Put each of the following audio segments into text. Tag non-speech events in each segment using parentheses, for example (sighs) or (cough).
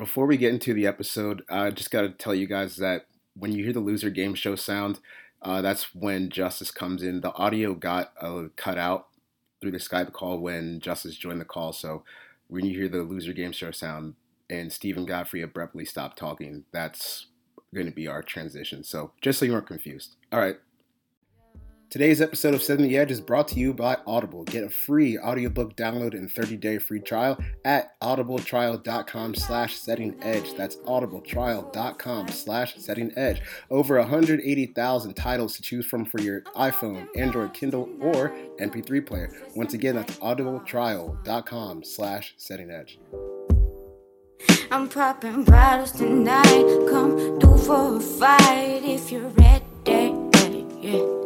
before we get into the episode, I just got to tell you guys that when you hear the loser game show sound, uh, that's when Justice comes in. The audio got uh, cut out through the Skype call when Justice joined the call. So when you hear the loser game show sound and Stephen Godfrey abruptly stopped talking, that's going to be our transition. So just so you aren't confused. All right, Today's episode of Setting the Edge is brought to you by Audible. Get a free audiobook download and 30-day free trial at audibletrial.com slash setting edge. That's audibletrial.com slash setting edge. Over 180,000 titles to choose from for your iPhone, Android, Kindle, or MP3 player. Once again, that's audibletrial.com slash setting edge. I'm popping bottles tonight. Come do for a fight if you're ready. Yeah.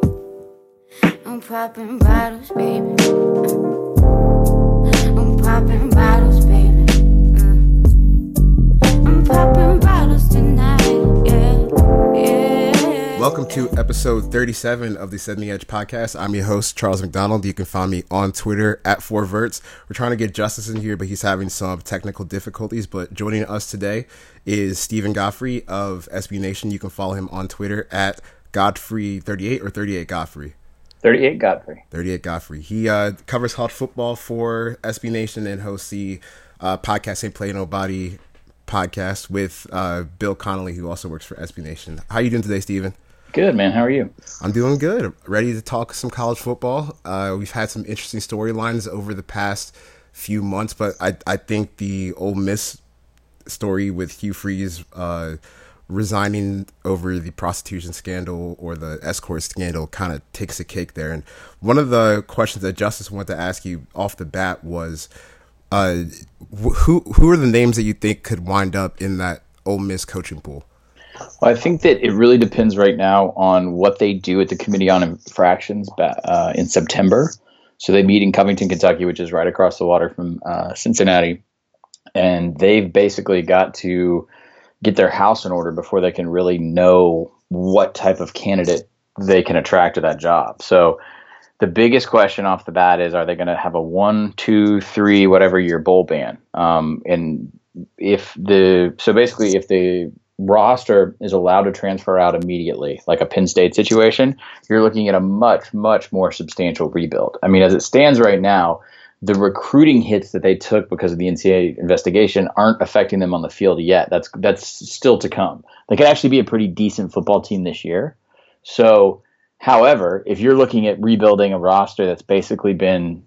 I'm popping bottles, baby. Uh, I'm popping bottles, baby. Uh, I'm popping bottles tonight, yeah, yeah. Welcome to episode 37 of the Setting the Edge podcast. I'm your host, Charles McDonald. You can find me on Twitter at 4verts. We're trying to get Justice in here, but he's having some technical difficulties. But joining us today is Stephen Godfrey of SB Nation. You can follow him on Twitter at Godfrey38 or 38 Godfrey. 38 Godfrey. 38 Godfrey. He uh, covers hot football for SB Nation and hosts the uh, podcast Ain't Play Nobody podcast with uh, Bill Connelly, who also works for SB Nation. How you doing today, Steven? Good, man. How are you? I'm doing good. Ready to talk some college football. Uh, we've had some interesting storylines over the past few months, but I, I think the Ole Miss story with Hugh Freeze uh, resigning over the prostitution scandal or the escort scandal kind of takes a cake there. And one of the questions that Justice wanted to ask you off the bat was, uh, who who are the names that you think could wind up in that Ole Miss coaching pool? Well, I think that it really depends right now on what they do at the Committee on Infractions uh, in September. So they meet in Covington, Kentucky, which is right across the water from uh, Cincinnati, and they've basically got to get their house in order before they can really know what type of candidate they can attract to that job. So the biggest question off the bat is are they going to have a one, two, three, whatever year bowl ban? Um, and if the so basically if the roster is allowed to transfer out immediately, like a Penn State situation, you're looking at a much, much more substantial rebuild. I mean, as it stands right now, the recruiting hits that they took because of the NCAA investigation aren't affecting them on the field yet. That's that's still to come. They could actually be a pretty decent football team this year. So, however, if you're looking at rebuilding a roster that's basically been,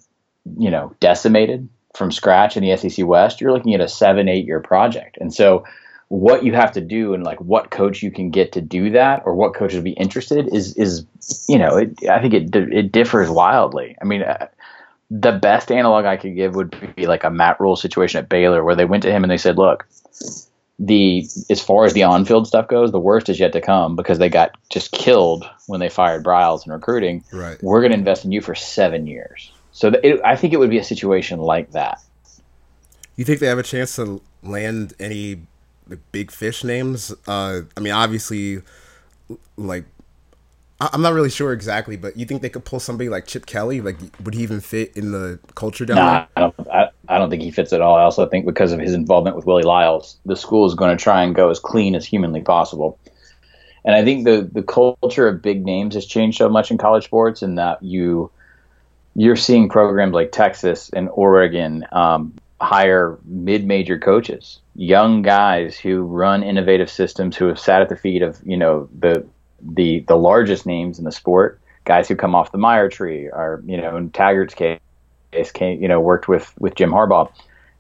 you know, decimated from scratch in the SEC West, you're looking at a seven, eight year project. And so, what you have to do and like what coach you can get to do that, or what coaches would be interested, is is you know, it, I think it it differs wildly. I mean. Uh, the best analog I could give would be like a Matt Rhule situation at Baylor, where they went to him and they said, "Look, the as far as the on-field stuff goes, the worst is yet to come because they got just killed when they fired Briles in recruiting. Right. We're going to invest in you for seven years. So it, I think it would be a situation like that. You think they have a chance to land any big fish names? Uh, I mean, obviously, like I'm not really sure exactly, but you think they could pull somebody like Chip Kelly? Like, would he even fit in the culture down nah, there? I don't, I, I don't think he fits at all. I also think because of his involvement with Willie Lyles, the school is going to try and go as clean as humanly possible. And I think the the culture of big names has changed so much in college sports, and that you you're seeing programs like Texas and Oregon um, hire mid-major coaches, young guys who run innovative systems, who have sat at the feet of you know the the the largest names in the sport, guys who come off the Meyer tree, are you know in Taggart's case, came, you know worked with with Jim Harbaugh.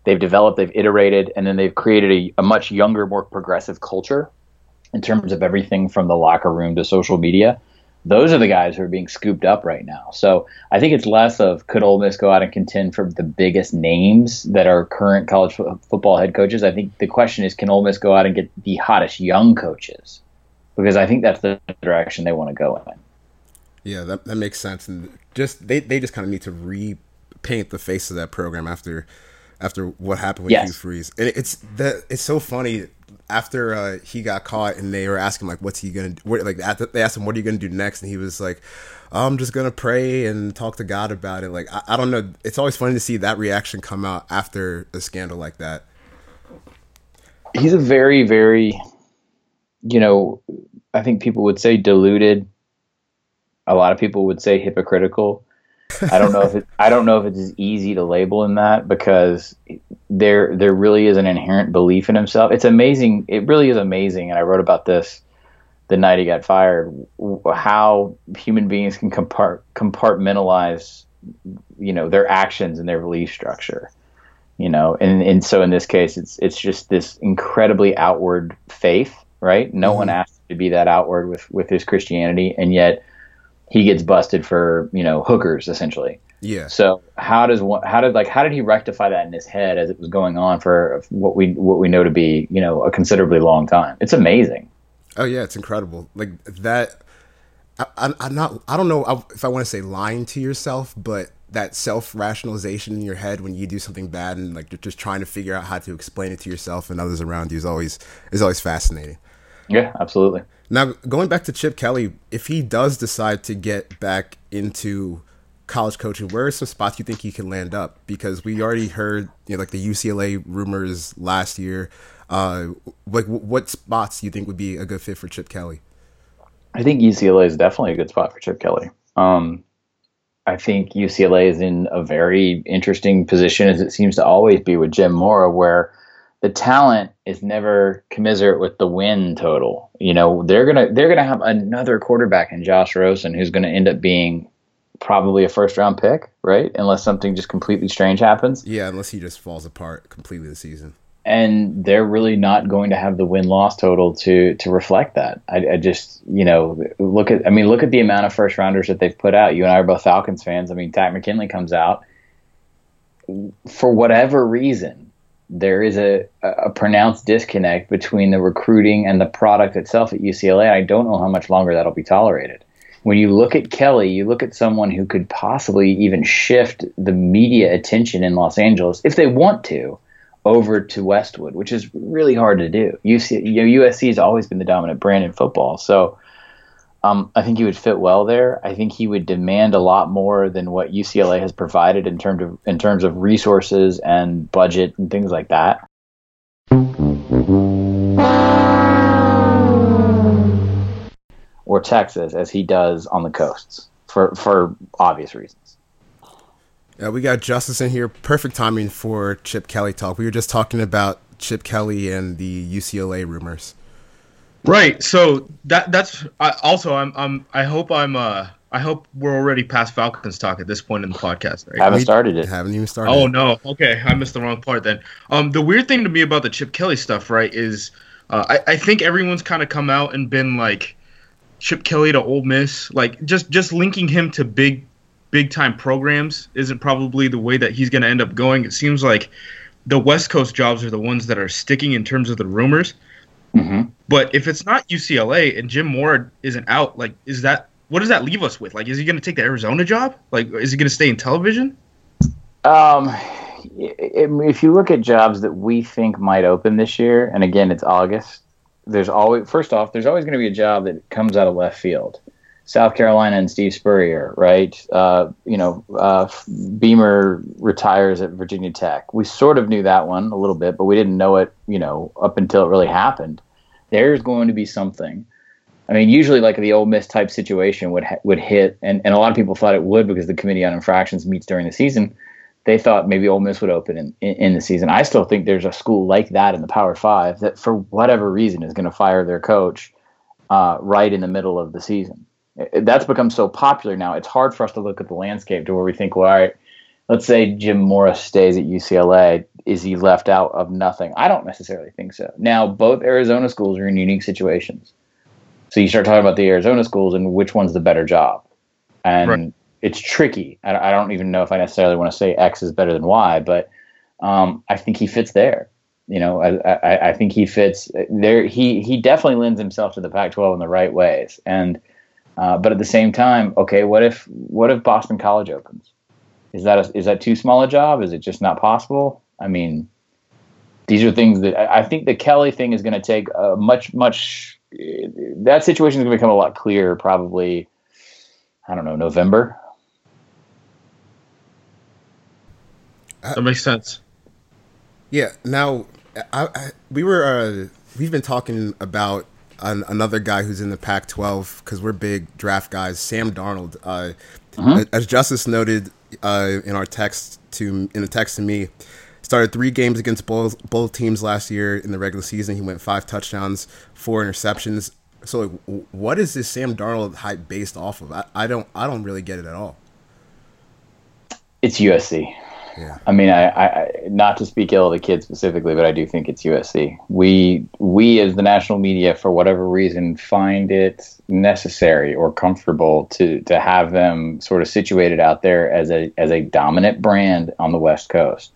They've developed, they've iterated, and then they've created a, a much younger, more progressive culture in terms of everything from the locker room to social media. Those are the guys who are being scooped up right now. So I think it's less of could Ole Miss go out and contend for the biggest names that are current college f- football head coaches. I think the question is can Ole Miss go out and get the hottest young coaches because I think that's the direction they want to go in. Yeah, that, that makes sense. And just they, they just kind of need to repaint the face of that program after after what happened with yes. Hugh Freeze. And it's that it's so funny after uh, he got caught and they were asking like what's he gonna do? What, like they asked him what are you gonna do next and he was like I'm just gonna pray and talk to God about it. Like I, I don't know. It's always funny to see that reaction come out after a scandal like that. he's a very, very, you know, I think people would say deluded. A lot of people would say hypocritical. I don't know if it, I don't know if it's as easy to label in that because there there really is an inherent belief in himself. It's amazing. It really is amazing, and I wrote about this the night he got fired. How human beings can compart, compartmentalize, you know, their actions and their belief structure. You know, and and so in this case, it's it's just this incredibly outward faith, right? No mm-hmm. one asked to be that outward with with his Christianity, and yet he gets busted for you know hookers essentially. Yeah. So how does one, how did like how did he rectify that in his head as it was going on for what we what we know to be you know a considerably long time? It's amazing. Oh yeah, it's incredible. Like that. I, am not. I don't know if I want to say lying to yourself, but that self rationalization in your head when you do something bad and like you're just trying to figure out how to explain it to yourself and others around you is always is always fascinating. Yeah, absolutely. Now, going back to Chip Kelly, if he does decide to get back into college coaching, where are some spots you think he can land up? Because we already heard, you know, like the UCLA rumors last year. Uh, like, what spots do you think would be a good fit for Chip Kelly? I think UCLA is definitely a good spot for Chip Kelly. Um, I think UCLA is in a very interesting position, as it seems to always be with Jim Mora, where the talent is never commiserate with the win total. You know, they're gonna they're gonna have another quarterback in Josh Rosen who's gonna end up being probably a first round pick, right? Unless something just completely strange happens. Yeah, unless he just falls apart completely the season. And they're really not going to have the win loss total to to reflect that. I, I, just you know look at I mean look at the amount of first rounders that they've put out. You and I are both Falcons fans. I mean Takk McKinley comes out for whatever reason there is a, a pronounced disconnect between the recruiting and the product itself at UCLA. I don't know how much longer that'll be tolerated. When you look at Kelly, you look at someone who could possibly even shift the media attention in Los Angeles, if they want to, over to Westwood, which is really hard to do. UC, you know, USC has always been the dominant brand in football. So um, I think he would fit well there. I think he would demand a lot more than what UCLA has provided in terms of in terms of resources and budget and things like that. Or Texas, as he does on the coasts, for for obvious reasons. Yeah, we got Justice in here. Perfect timing for Chip Kelly talk. We were just talking about Chip Kelly and the UCLA rumors. Right. So that that's I, also I'm I'm I hope I'm uh I hope we're already past Falcons talk at this point in the podcast. Right? Haven't started it. Haven't even started. Oh no. Okay, I missed the wrong part then. Um, the weird thing to me about the Chip Kelly stuff, right, is uh, I I think everyone's kind of come out and been like Chip Kelly to Ole Miss, like just just linking him to big big time programs isn't probably the way that he's going to end up going. It seems like the West Coast jobs are the ones that are sticking in terms of the rumors. Mm-hmm. But if it's not UCLA and Jim Mora isn't out, like, is that what does that leave us with? Like, is he going to take the Arizona job? Like, is he going to stay in television? Um, if you look at jobs that we think might open this year, and again, it's August. There's always first off, there's always going to be a job that comes out of left field. South Carolina and Steve Spurrier, right? Uh, you know, uh, Beamer retires at Virginia Tech. We sort of knew that one a little bit, but we didn't know it, you know, up until it really happened. There's going to be something. I mean, usually like the Ole Miss type situation would ha- would hit, and, and a lot of people thought it would because the Committee on Infractions meets during the season. They thought maybe Ole Miss would open in, in, in the season. I still think there's a school like that in the Power Five that, for whatever reason, is going to fire their coach uh, right in the middle of the season that's become so popular now. It's hard for us to look at the landscape to where we think, well, all right, let's say Jim Mora stays at UCLA. Is he left out of nothing? I don't necessarily think so. Now, both Arizona schools are in unique situations. So you start talking about the Arizona schools and which one's the better job. And right. it's tricky. I, don't even know if I necessarily want to say X is better than Y, but um, I think he fits there. You know, I, I, I think he fits there. He he definitely lends himself to the Pac-12 in the right ways, and uh, but at the same time, okay, what if what if Boston College opens? Is that a, is that too small a job? Is it just not possible? I mean, these are things that I, I think the Kelly thing is going to take a much much. That situation is going to become a lot clearer probably. I don't know November. That makes sense. Yeah. Now, I, I, we were uh, we've been talking about an, another guy who's in the Pac-12 because we're big draft guys. Sam Darnold, uh, uh-huh. as Justice noted uh, in our text to in a text to me, started three games against both both teams last year in the regular season. He went five touchdowns, four interceptions. So, like, what is this Sam Darnold hype based off of? I, I don't I don't really get it at all. It's USC. Yeah. I mean, I, I, not to speak ill of the kid specifically, but I do think it's USC. We we as the national media, for whatever reason, find it necessary or comfortable to to have them sort of situated out there as a as a dominant brand on the West Coast.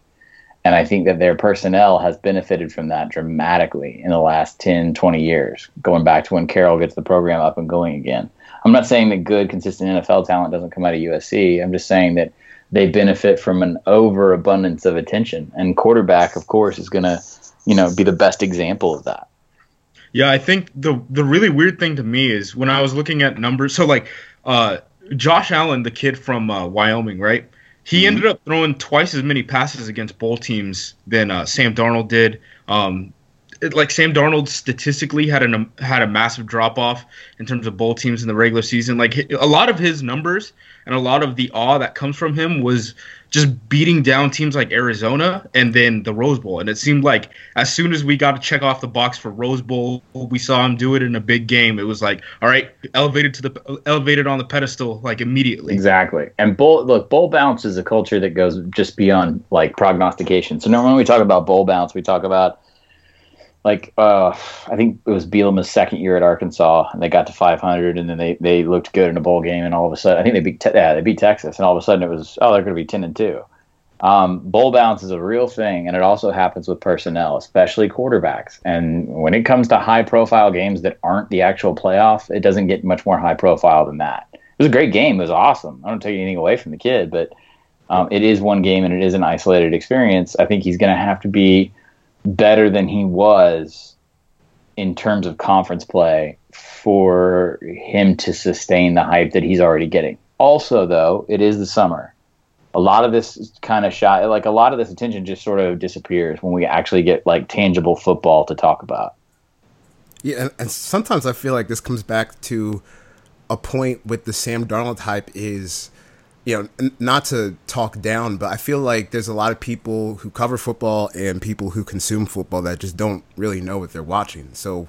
And I think that their personnel has benefited from that dramatically in the last 10, 20 years, going back to when Carroll gets the program up and going again. I'm not saying that good, consistent NFL talent doesn't come out of USC. I'm just saying that they benefit from an overabundance of attention. And quarterback, of course, is going to, you know, be the best example of that. Yeah, I think the the really weird thing to me is when I was looking at numbers. So like, uh, Josh Allen, the kid from uh, Wyoming, right? He mm-hmm. ended up throwing twice as many passes against bowl teams than uh, Sam Darnold did. Um, like Sam Darnold statistically had an had a massive drop off in terms of bowl teams in the regular season. Like a lot of his numbers and a lot of the awe that comes from him was just beating down teams like Arizona and then the Rose Bowl. And it seemed like as soon as we got to check off the box for Rose Bowl, we saw him do it in a big game. It was like, all right, elevated to the elevated on the pedestal like immediately. Exactly. And bowl look, bowl bounce is a culture that goes just beyond like prognostication. So normally when we talk about bowl bounce, we talk about like uh, I think it was Bielema's second year at Arkansas, and they got to 500, and then they, they looked good in a bowl game, and all of a sudden, I think they beat te- yeah they beat Texas, and all of a sudden it was oh they're going to be 10 and two. Um, bowl bounce is a real thing, and it also happens with personnel, especially quarterbacks. And when it comes to high profile games that aren't the actual playoff, it doesn't get much more high profile than that. It was a great game. It was awesome. I don't take anything away from the kid, but um, it is one game and it is an isolated experience. I think he's going to have to be better than he was in terms of conference play for him to sustain the hype that he's already getting. Also, though, it is the summer. A lot of this kind of shot, like a lot of this attention just sort of disappears when we actually get like tangible football to talk about. Yeah, and, sometimes I feel like this comes back to a point with the Sam Darnold hype is you know, n- not to talk down, but I feel like there's a lot of people who cover football and people who consume football that just don't really know what they're watching. So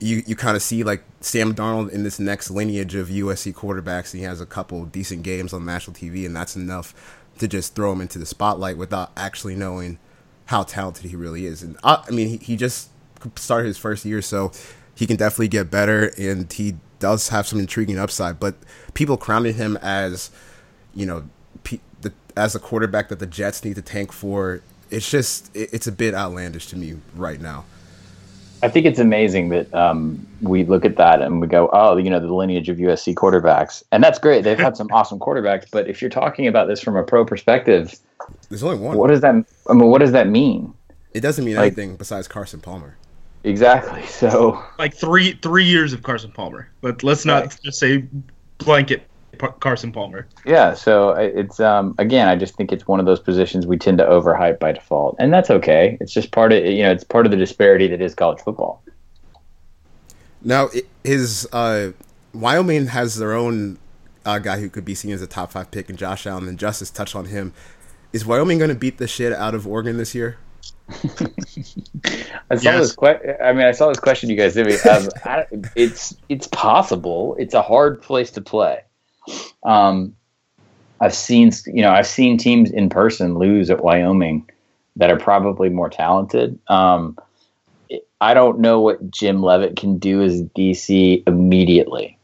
you you kind of see like Sam Darnold in this next lineage of USC quarterbacks. he has a couple decent games on national TV, and that's enough to just throw him into the spotlight without actually knowing how talented he really is. And I, I mean, he, he just started his first year, so he can definitely get better, and he does have some intriguing upside. But people crowning him as you know, P- the, as a quarterback that the Jets need to tank for, it's just it, it's a bit outlandish to me right now. I think it's amazing that um, we look at that and we go, oh, you know, the lineage of USC quarterbacks, and that's great. They've had some (laughs) awesome quarterbacks, but if you're talking about this from a pro perspective, there's only one. What does that? I mean, what does that mean? It doesn't mean like, anything besides Carson Palmer. Exactly. (laughs) So, like three three years of Carson Palmer, but let's not right. just say blanket Carson Palmer. Yeah, so it's um, again, I just think it's one of those positions we tend to overhype by default, and that's okay. It's just part of you know, it's part of the disparity that is college football. Now, his uh, Wyoming has their own uh, guy who could be seen as a top five pick, and Josh Allen. And Justice touched on him. Is Wyoming going to beat the shit out of Oregon this year? (laughs) I saw yes. this. Que- I mean, I saw this question you guys did. Um, it's it's possible. It's a hard place to play. Um, I've seen, you know, I've seen teams in person lose at Wyoming that are probably more talented. Um, I don't know what Jim Leavitt can do as DC immediately.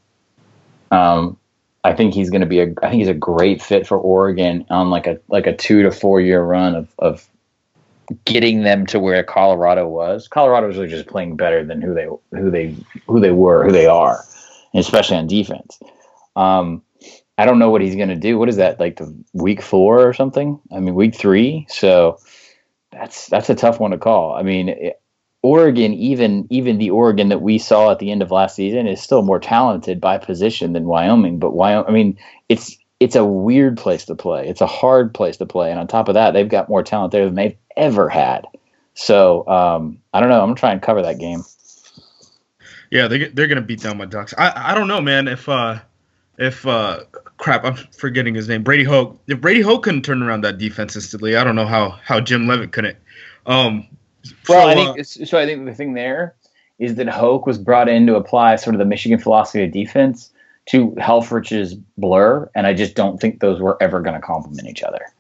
Um, I think he's going to be a. I think he's a great fit for Oregon on like a like a two to four year run of of getting them to where Colorado was. Colorado was really just playing better than who they who they who they were, who they are, especially on defense. Um, I don't know what he's going to do. What is that like the week four or something? I mean, week three. So that's that's a tough one to call. I mean, it, Oregon, even even the Oregon that we saw at the end of last season, is still more talented by position than Wyoming. But Wyoming, I mean, it's it's a weird place to play. It's a hard place to play, and on top of that, they've got more talent there than they've ever had. So um, I don't know. I'm gonna try and cover that game. Yeah, they they're gonna beat down my Ducks. I I don't know, man. If uh if uh crap, I'm forgetting his name. Brady Hoke. If Brady Hoke couldn't turn around that defense instantly, I don't know how how Jim Leavitt couldn't. Um, well, so, I think uh, so. I think the thing there is that Hoke was brought in to apply sort of the Michigan philosophy of defense to Helfrich's blur, and I just don't think those were ever going to complement each other.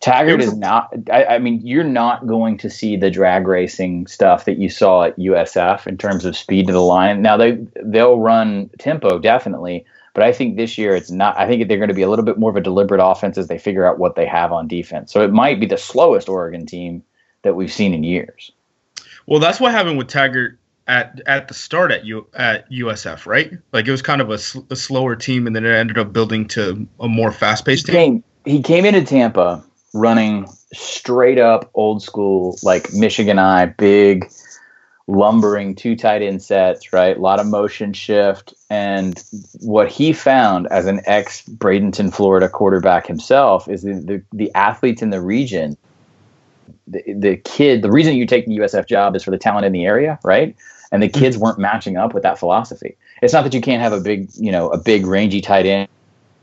Taggart is not. I, I, mean, you're not going to see the drag racing stuff that you saw at USF in terms of speed to the line. Now they they'll run tempo definitely, but I think this year it's not. I think they're going to be a little bit more of a deliberate offense as they figure out what they have on defense. So it might be the slowest Oregon team that we've seen in years. Well, that's what happened with Taggart at at the start at U at USF, right? Like it was kind of a, sl- a slower team, and then it ended up building to a more fast paced team. He came into Tampa running straight up old school, like Michigan I, big, lumbering two tight end sets, right? A lot of motion shift. And what he found as an ex Bradenton, Florida quarterback himself is the, the, the athletes in the region. The, the kid, the reason you take the USF job is for the talent in the area, right? And the kids mm-hmm. weren't matching up with that philosophy. It's not that you can't have a big, you know, a big rangy tight end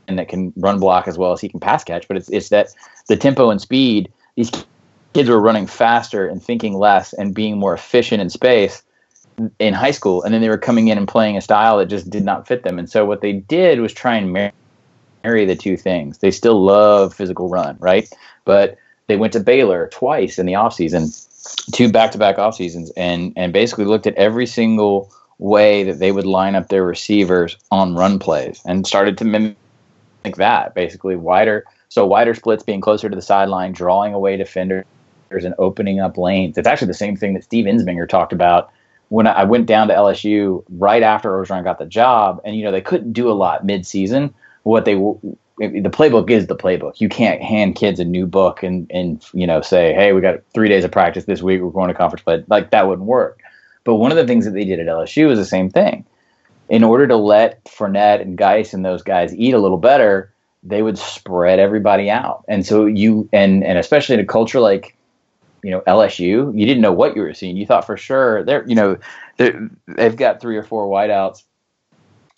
and that can run block as well as he can pass catch. But it's it's that the tempo and speed. These kids were running faster and thinking less and being more efficient in space in high school, and then they were coming in and playing a style that just did not fit them. And so what they did was try and marry the two things. They still love physical run, right? But they went to Baylor twice in the offseason, two back-to-back off seasons, and and basically looked at every single way that they would line up their receivers on run plays and started to mimic that, basically wider. So wider splits, being closer to the sideline, drawing away defenders, and opening up lanes. It's actually the same thing that Steve Ensminger talked about when I went down to LSU right after Orgeron got the job, and you know they couldn't do a lot mid-season. What they the playbook is the playbook. You can't hand kids a new book and and you know say, hey, we got three days of practice this week. We're going to conference play. Like that wouldn't work. But one of the things that they did at LSU was the same thing in order to let Fournette and Guice and those guys eat a little better, they would spread everybody out. And so you and and especially in a culture like you know LSU, you didn't know what you were seeing. You thought for sure they're you know they're, they've got three or four wideouts,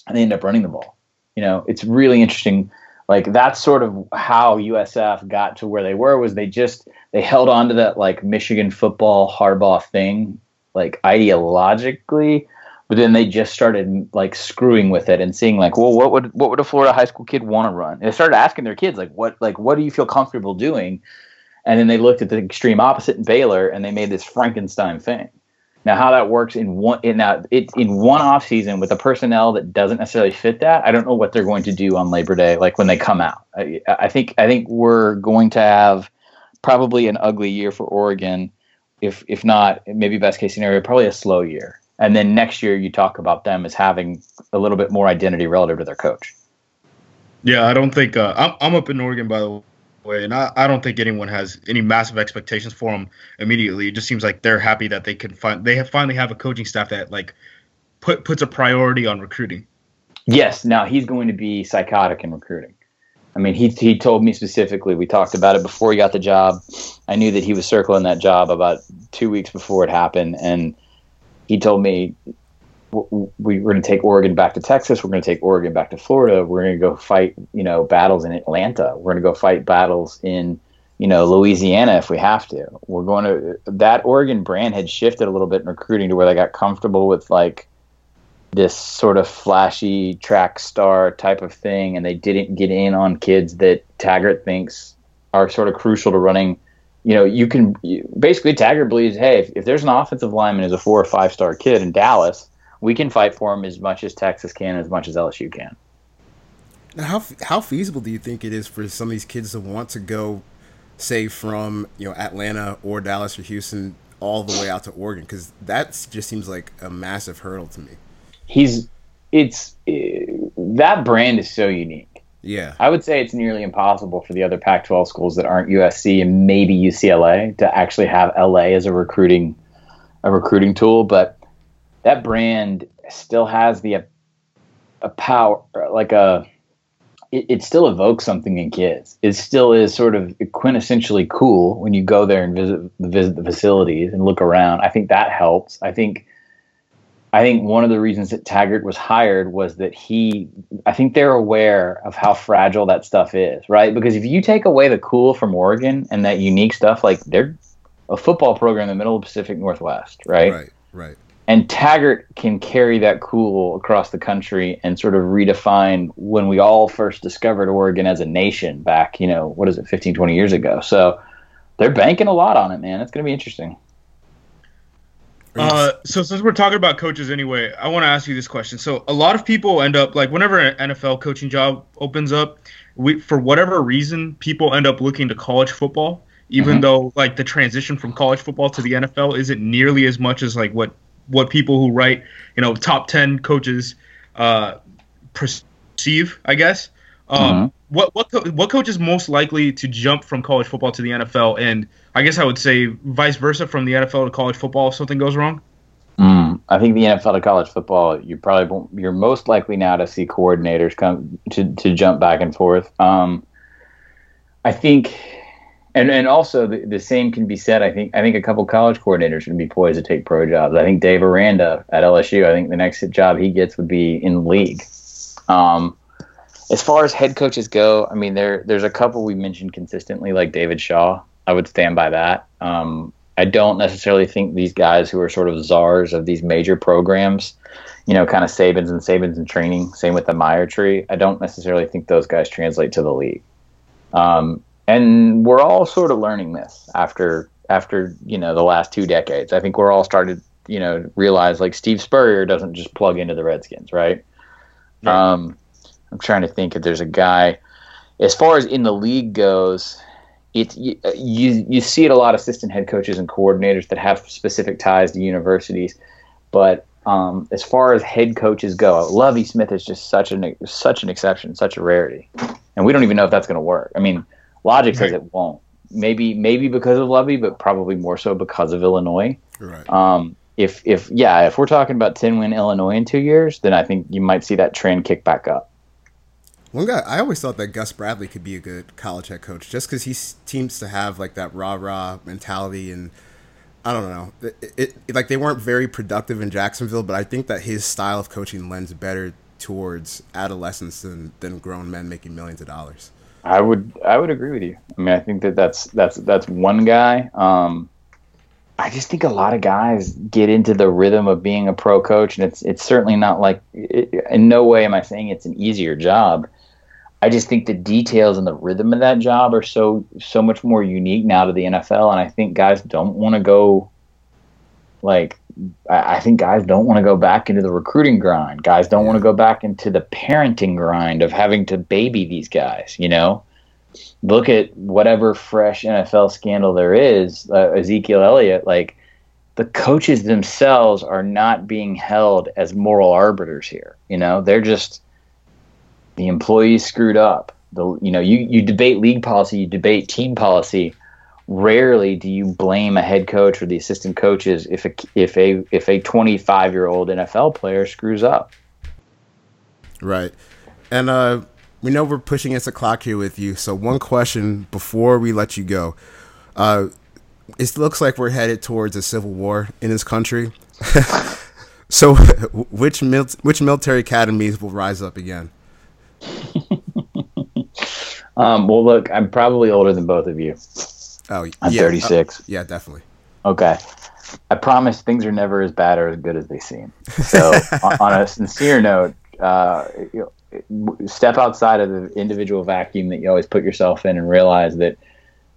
and they end up running the ball. You know, it's really interesting. Like that's sort of how USF got to where they were. Was they just they held on to that like Michigan football Harbaugh thing, like ideologically, but then they just started like screwing with it and seeing like, well, what would what would a Florida high school kid want to run? And they started asking their kids like, what like what do you feel comfortable doing? And then they looked at the extreme opposite in Baylor and they made this Frankenstein thing. Now, how that works in one in now it, in one off season with a personnel that doesn't necessarily fit that, I don't know what they're going to do on Labor Day, like when they come out. I, I think I think we're going to have probably an ugly year for Oregon, if if not maybe best case scenario, probably a slow year and then next year you talk about them as having a little bit more identity relative to their coach. Yeah, I don't think uh, I'm, I'm up in Oregon by the way, and I, I don't think anyone has any massive expectations for them immediately. It just seems like they're happy that they can find they have finally have a coaching staff that like put puts a priority on recruiting. Yes, now he's going to be psychotic in recruiting. I mean, he he told me specifically. We talked about it before he got the job. I knew that he was circling that job about two weeks before it happened, and he told me we, are going to take Oregon back to Texas. We're going to take Oregon back to Florida. We're going to go fight, you know, battles in Atlanta. We're going to go fight battles in, you know, Louisiana if we have to. We're going to that Oregon brand had shifted a little bit in recruiting to where they got comfortable with like this sort of flashy track star type of thing, and they didn't get in on kids that Taggart thinks are sort of crucial to running you know, you can basically Taggart believes, hey, if, if there's an offensive lineman who's a four or five star kid in Dallas, we can fight for him as much as Texas can, as much as LSU can. Now, how how feasible do you think it is for some of these kids to want to go, say, from you know Atlanta or Dallas or Houston all the way out to Oregon? Because that just seems like a massive hurdle to me. He's it's it, that brand is so unique. Yeah. I would say it's nearly impossible for the other Pac 12 schools that aren't USC and maybe UCLA to actually have LA as a recruiting a recruiting tool, but that brand still has the uh, a power like a it, it, still evokes something in kids. It still is sort of quintessentially cool when you go there and visit visit the facilities and look around. I think that helps. I think I think one of the reasons that Taggart was hired was that he I think they're aware of how fragile that stuff is, right? Because if you take away the cool from Oregon and that unique stuff, like they're a football program in the middle of the Pacific Northwest, right? Right, right and Taggart can carry that cool across the country and sort of redefine when we all first discovered Oregon as a nation back, you know, what is it, 15, 20 years ago. So they're banking a lot on it, man. It's going to be interesting. Uh, so since we're talking about coaches anyway, I want to ask you this question. So a lot of people end up like whenever an NFL coaching job opens up, we for whatever reason people end up looking to college football, even mm-hmm. though like the transition from college football to the NFL isn't nearly as much as like what what people who write, you know, top ten coaches uh, perceive, I guess. Um, mm-hmm. What what co- what coach is most likely to jump from college football to the NFL, and I guess I would say vice versa from the NFL to college football if something goes wrong. Mm, I think the NFL to college football, you probably you're most likely now to see coordinators come to to jump back and forth. Um, I think and and also the, the same can be said. I think I think a couple college coordinators should be poised to take pro jobs. I think Dave Aranda at LSU. I think the next job he gets would be in league. Um, as far as head coaches go, I mean there there's a couple we mentioned consistently, like David Shaw. I would stand by that. Um, I don't necessarily think these guys who are sort of czars of these major programs, you know, kind of Sabans and Sabans and training. Same with the Meyer tree. I don't necessarily think those guys translate to the league. Um, and we're all sort of learning this after after you know the last two decades. I think we're all started you know realize like Steve Spurrier doesn't just plug into the Redskins, right? Um, I'm trying to think if there's a guy as far as in the league goes. It's you, you you see it a lot of assistant head coaches and coordinators that have specific ties to universities, but um, as far as head coaches go, Lovie Smith is just such an such an exception, such a rarity, and we don't even know if that's going to work. I mean, Logic says it won't. Maybe maybe because of Lovie, but probably more so because of Illinois. Right. Um, if if yeah, if we're talking about ten win Illinois in two years, then I think you might see that trend kick back up. One guy, I always thought that Gus Bradley could be a good college head coach, just because he seems to have like that rah rah mentality, and I don't know, it, it, like they weren't very productive in Jacksonville, but I think that his style of coaching lends better towards adolescents than than grown men making millions of dollars. I would I would agree with you. I mean, I think that that's that's that's one guy. Um, I just think a lot of guys get into the rhythm of being a pro coach, and it's it's certainly not like it, in no way am I saying it's an easier job. I just think the details and the rhythm of that job are so so much more unique now to the NFL, and I think guys don't want to go like I think guys don't want to go back into the recruiting grind. Guys don't want to go back into the parenting grind of having to baby these guys. You know, look at whatever fresh NFL scandal there is. Uh, Ezekiel Elliott, like the coaches themselves are not being held as moral arbiters here. You know, they're just the employees screwed up. The you know you you debate league policy, you debate team policy rarely do you blame a head coach or the assistant coaches if a if a if a 25 year old NFL player screws up. Right, and uh, we know we're pushing against the clock here with you. So one question before we let you go, uh, it looks like we're headed towards a civil war in this country. (laughs) so (laughs) which mil- which military academies will rise up again? (laughs) um, well, look, I'm probably older than both of you. Oh, I'm yeah, 36. Uh, yeah, definitely. Okay. I promise things are never as bad or as good as they seem. So, (laughs) on, on, a sincere note, uh, you know, step outside of the individual vacuum that you always put yourself in and realize that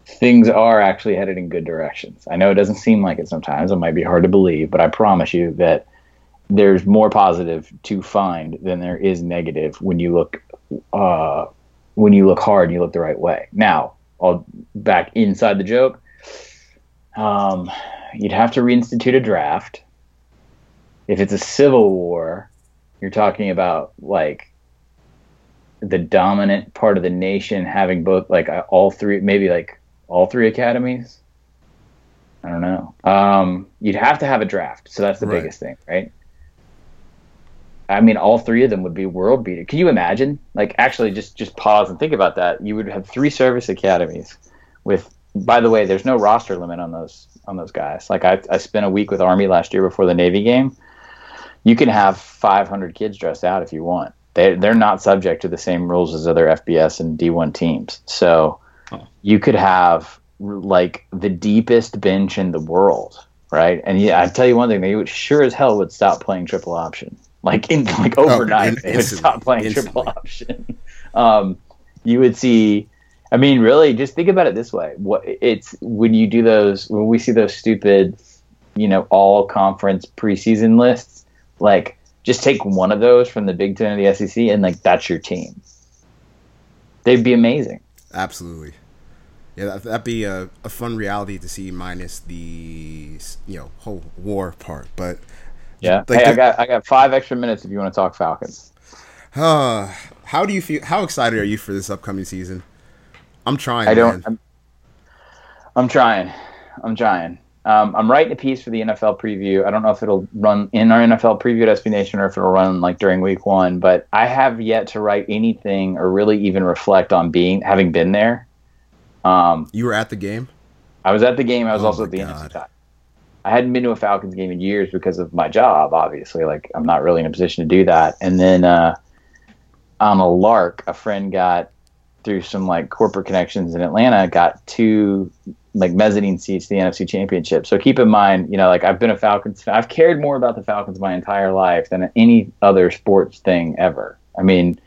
things are actually headed in good directions. I know it doesn't seem like it sometimes. It might be hard to believe, but I promise you that there's more positive to find than there is negative when you look uh, when you look hard and you look the right way. Now, all back inside the joke. Um, you'd have to reinstitute a draft. If it's a civil war, you're talking about like the dominant part of the nation having both like all three, maybe like all three academies. I don't know. Um, you'd have to have a draft, so that's the right. biggest thing, right? I mean, all three of them would be world beater. Can you imagine? Like, actually, just just pause and think about that. You would have three service academies with. By the way, there's no roster limit on those on those guys. Like, I I spent a week with Army last year before the Navy game. You can have 500 kids dressed out if you want. They they're not subject to the same rules as other FBS and D1 teams. So you could have like the deepest bench in the world, right? And yeah, I tell you one thing, they would sure as hell would stop playing triple option. Like in like overnight, oh, they would stop playing instantly. triple option. (laughs) Um, you would see. I mean, really, just think about it this way: what it's when you do those, when we see those stupid, you know, all conference preseason lists, like just take one of those from the Big Ten or the SEC, and like that's your team. They'd be amazing. Absolutely. Yeah, that, that'd be a, a fun reality to see, minus the you know whole war part. But yeah, like hey, the, I got I got five extra minutes if you want to talk Falcons. Uh, how do you feel? How excited are you for this upcoming season? I'm trying. I don't. I'm, I'm, trying. I'm trying. Um, I'm writing a piece for the NFL preview. I don't know if it'll run in our NFL preview at SB Nation or if it'll run like during week one. But I have yet to write anything or really even reflect on being having been there um, you were at the game. I was at the game. I was oh also at the. NFC I hadn't been to a Falcons game in years because of my job. Obviously, like I'm not really in a position to do that. And then uh, on a lark, a friend got through some like corporate connections in Atlanta, got two like mezzanine seats to the NFC Championship. So keep in mind, you know, like I've been a Falcons fan. I've cared more about the Falcons my entire life than any other sports thing ever. I mean,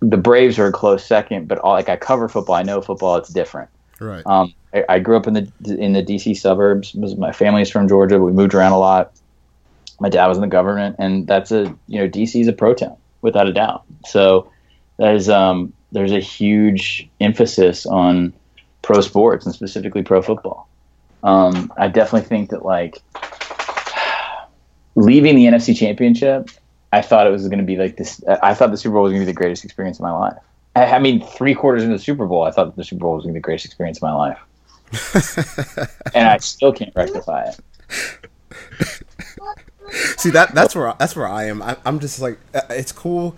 the Braves are a close second, but all, like I cover football, I know football. It's different. Right. Um, I, I, grew up in the in the DC suburbs. My family's from Georgia. We moved around a lot. My dad was in the government, and that's a you know DC is a pro town without a doubt. So there's um there's a huge emphasis on pro sports and specifically pro football. Um, I definitely think that like (sighs) leaving the NFC Championship, I thought it was going to be like this. I thought the Super Bowl was going to be the greatest experience of my life. I mean, three quarters into the Super Bowl, I thought the Super Bowl was going to be the greatest experience of my life, (laughs) and I still can't rectify it. (laughs) See that that's where that's where I am. I, am just like uh, it's cool.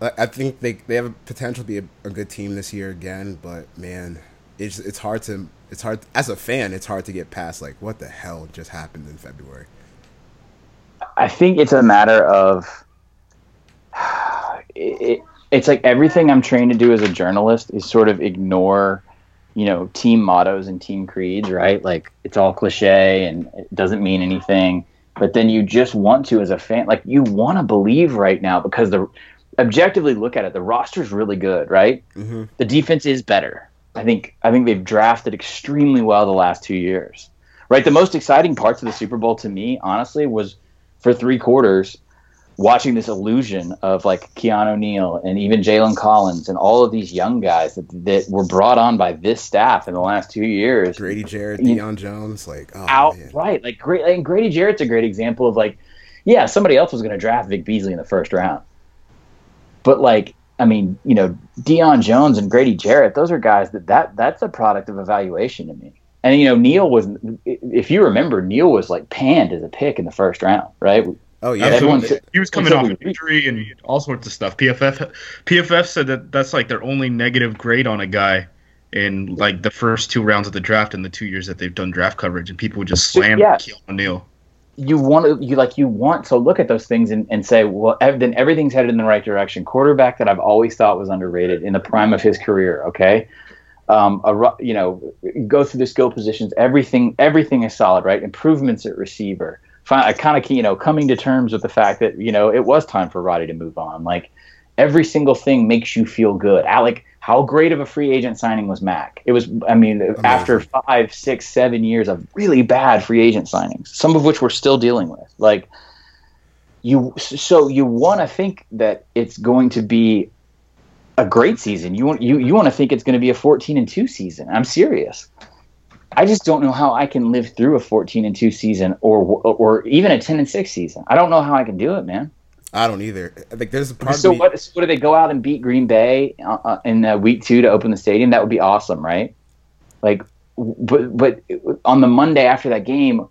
I think they they have a potential to be a, a, good team this year again, but man, it's it's hard to it's hard as a fan. It's hard to get past like what the hell just happened in February. I think it's a matter of (sighs) it, it's like everything I'm trained to do as a journalist is sort of ignore, you know, team mottos and team creeds, right? Like it's all cliche and it doesn't mean anything. But then you just want to, as a fan, like you want to believe right now because the objectively look at it, the roster's really good, right? Mm-hmm. The defense is better. I think I think they've drafted extremely well the last two years, right? The most exciting parts of the Super Bowl to me, honestly, was for three quarters watching this illusion of like Keanu Neal and even Jalen Collins and all of these young guys that, that were brought on by this staff in the last two years. Grady Jarrett, Deion Jones, like oh, out man. right, like great. And Grady Jarrett's a great example of like, yeah, somebody else was going to draft Vic Beasley in the first round, but like. I mean, you know, Deion Jones and Grady Jarrett; those are guys that, that that's a product of evaluation to me. And you know, Neal was, if you remember, Neal was like panned as a pick in the first round, right? Oh yeah, he was coming off an injury and all sorts of stuff. PFF PFF said that that's like their only negative grade on a guy in like the first two rounds of the draft in the two years that they've done draft coverage, and people would just slam yeah. Keanu Neal. You want to, you like you want to look at those things and, and say, well, then everything's headed in the right direction. Quarterback that I've always thought was underrated in the prime of his career. Okay, um, a, you know, go through the skill positions. Everything, everything is solid, right? Improvements at receiver I kind of you know coming to terms with the fact that you know it was time for Roddy to move on. Like every single thing makes you feel good. Alec, how great of a free agent signing was Mack? It was. I mean, Amazing. after five, six, seven years of really bad free agent signings, some of which we're still dealing with. Like you, so you want to think that it's going to be a great season. You want you you want to think it's going to be a 14 and 2 season. I'm serious. I just don't know how I can live through a 14 and 2 season or or even a 10 and 6 season. I don't know how I can do it, man. I don't either. I think there's a part. So what? So what do they go out and beat Green Bay uh, uh, in uh, week two to open the stadium? That would be awesome, right? Like, but but on the Monday after that game,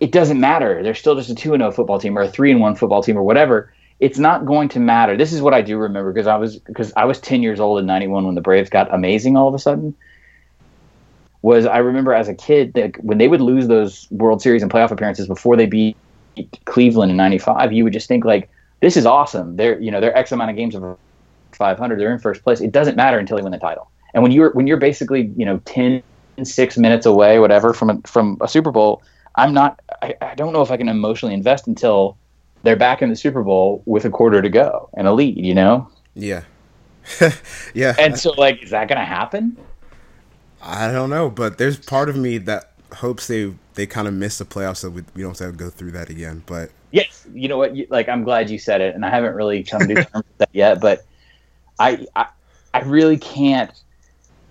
it doesn't matter. They're still just a two and zero oh football team or a three and one football team or whatever. it's not going to matter. This is what I do remember because I was because I was 10 years old in 91 when the Braves got amazing all of a sudden. Was I remember as a kid that when they would lose those World Series and playoff appearances before they beat Cleveland in 95, you would just think like this is awesome. They're, you know, they're X amount of games of 500, they're in first place. It doesn't matter until they win the title. And when you're when you're basically, you know, 10 6 minutes away whatever from a, from a Super Bowl, I'm not I, I don't know if I can emotionally invest until they're back in the Super Bowl with a quarter to go and a lead, you know? Yeah. (laughs) yeah. And so, like, is that going to happen? I don't know, but there's part of me that hopes they they kind of miss the playoffs so we, we don't have to go through that again. But yes, you know what? You, like, I'm glad you said it, and I haven't really come to terms with that yet. But I, I, I really can't.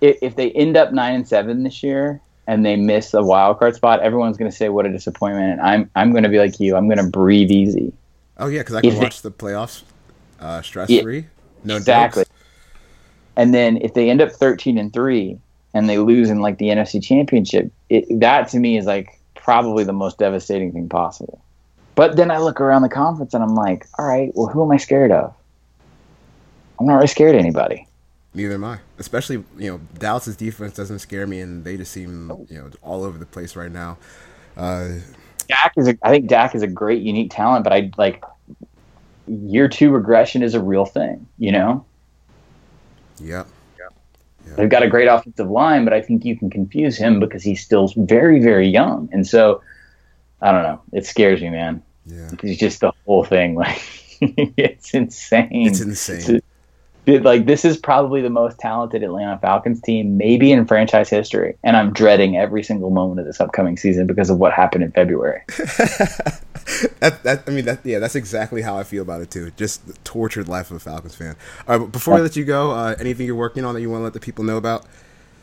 If, if they end up nine and seven this year, and they miss a wild card spot, everyone's going to say what a disappointment. And I'm I'm going to be like you. I'm going to breathe easy. Oh yeah, because I can if watch they, the playoffs uh, stress free. Yeah, no exactly. Jokes. And then if they end up 13 and three and they lose in like the NFC Championship, it, that to me is like probably the most devastating thing possible. But then I look around the conference and I'm like, all right, well, who am I scared of? I'm not really scared of anybody. Neither am I. Especially, you know, Dallas's defense doesn't scare me, and they just seem, you know, all over the place right now. Uh, Dak is, a, I think Dak is a great, unique talent, but I like year two regression is a real thing. You know. Yep. Yeah. They've got a great offensive line, but I think you can confuse him because he's still very, very young, and so I don't know. It scares me, man. Yeah. He's just the whole thing, like (laughs) it's insane. It's insane like this is probably the most talented Atlanta Falcons team maybe in franchise history, and I'm dreading every single moment of this upcoming season because of what happened in February. (laughs) that, that, I mean, that, yeah, that's exactly how I feel about it too. Just the tortured life of a Falcons fan. All right, but before I let you go, uh, anything you're working on that you want to let the people know about?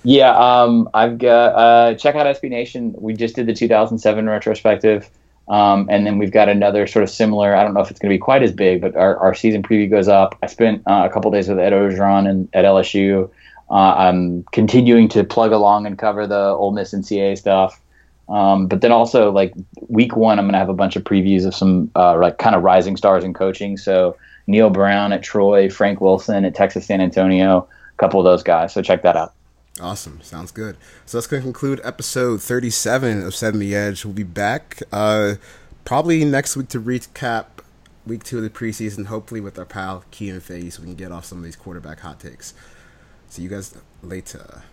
Yeah, um, I've got uh, check out SB Nation. We just did the 2007 retrospective. Um, and then we've got another sort of similar. I don't know if it's going to be quite as big, but our, our season preview goes up. I spent uh, a couple days with Ed Orgeron and at LSU. Uh, I'm continuing to plug along and cover the Ole Miss and CA stuff. Um, but then also like week one, I'm going to have a bunch of previews of some uh, like kind of rising stars in coaching. So Neal Brown at Troy, Frank Wilson at Texas San Antonio, a couple of those guys. So check that out. Awesome. Sounds good. So that's going to conclude episode 37 of Setting the Edge. We'll be back uh, probably next week to recap week two of the preseason, hopefully with our pal Keelan Fahey, so we can get off some of these quarterback hot takes. See you guys later.